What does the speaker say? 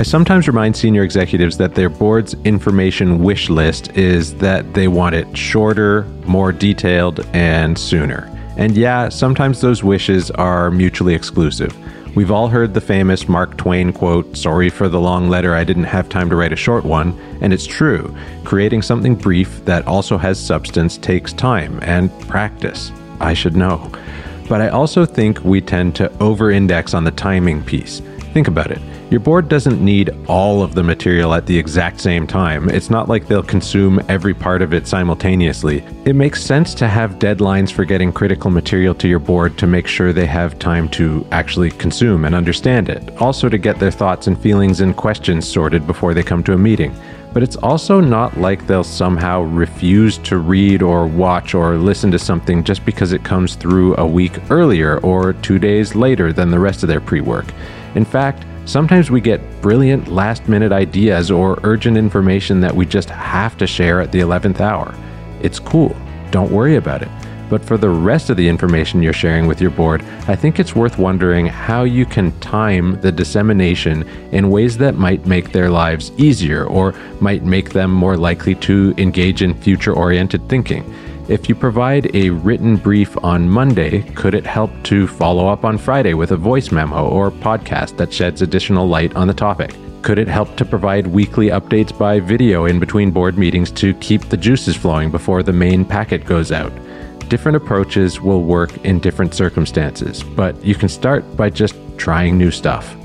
I sometimes remind senior executives that their board's information wish list is that they want it shorter, more detailed, and sooner. And yeah, sometimes those wishes are mutually exclusive. We've all heard the famous Mark Twain quote, Sorry for the long letter, I didn't have time to write a short one. And it's true. Creating something brief that also has substance takes time and practice. I should know. But I also think we tend to over index on the timing piece. Think about it. Your board doesn't need all of the material at the exact same time. It's not like they'll consume every part of it simultaneously. It makes sense to have deadlines for getting critical material to your board to make sure they have time to actually consume and understand it. Also, to get their thoughts and feelings and questions sorted before they come to a meeting. But it's also not like they'll somehow refuse to read or watch or listen to something just because it comes through a week earlier or two days later than the rest of their pre work. In fact, Sometimes we get brilliant last minute ideas or urgent information that we just have to share at the 11th hour. It's cool, don't worry about it. But for the rest of the information you're sharing with your board, I think it's worth wondering how you can time the dissemination in ways that might make their lives easier or might make them more likely to engage in future oriented thinking. If you provide a written brief on Monday, could it help to follow up on Friday with a voice memo or podcast that sheds additional light on the topic? Could it help to provide weekly updates by video in between board meetings to keep the juices flowing before the main packet goes out? Different approaches will work in different circumstances, but you can start by just trying new stuff.